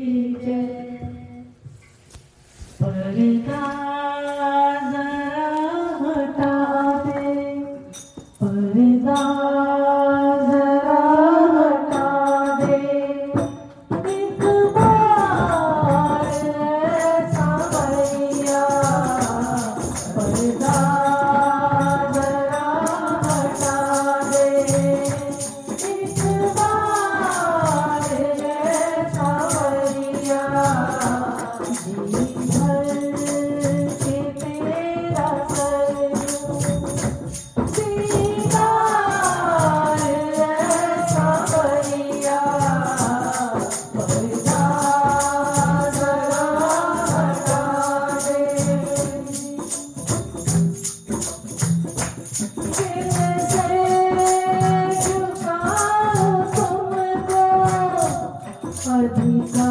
이제 버릇다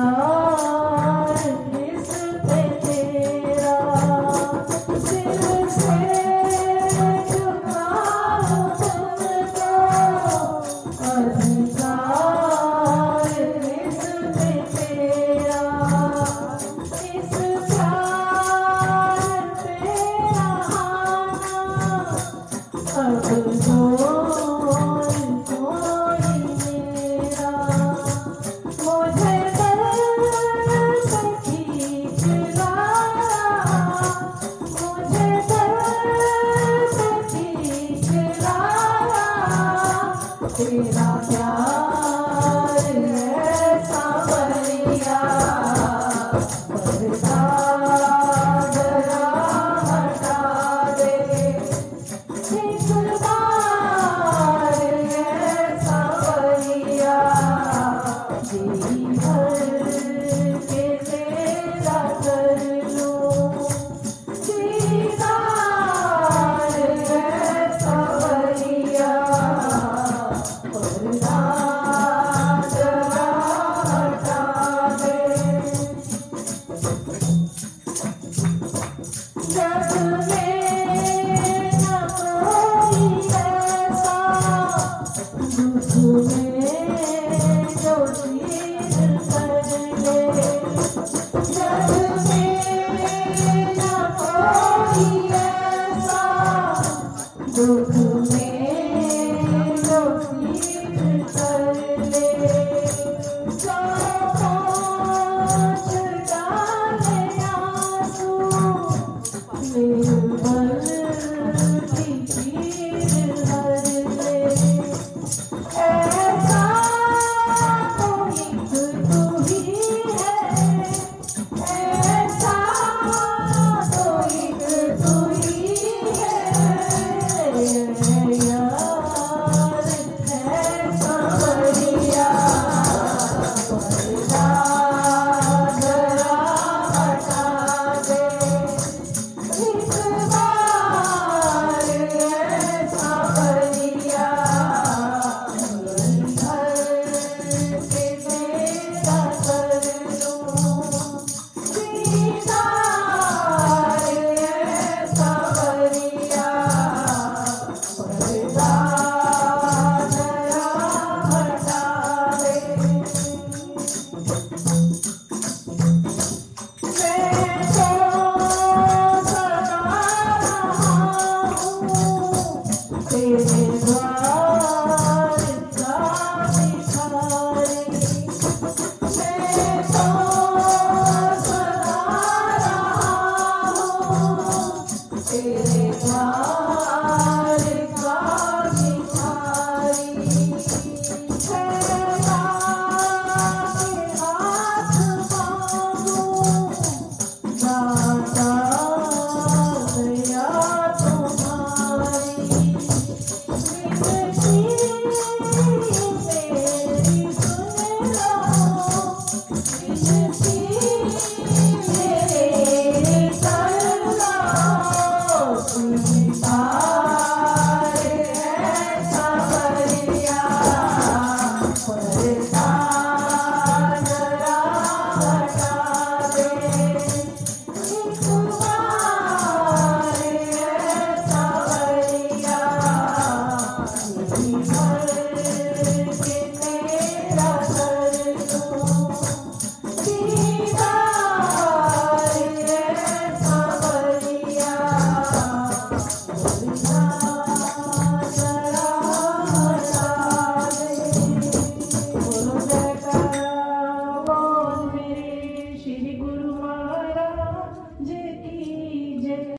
Oh, heart. 睡大觉 Oh.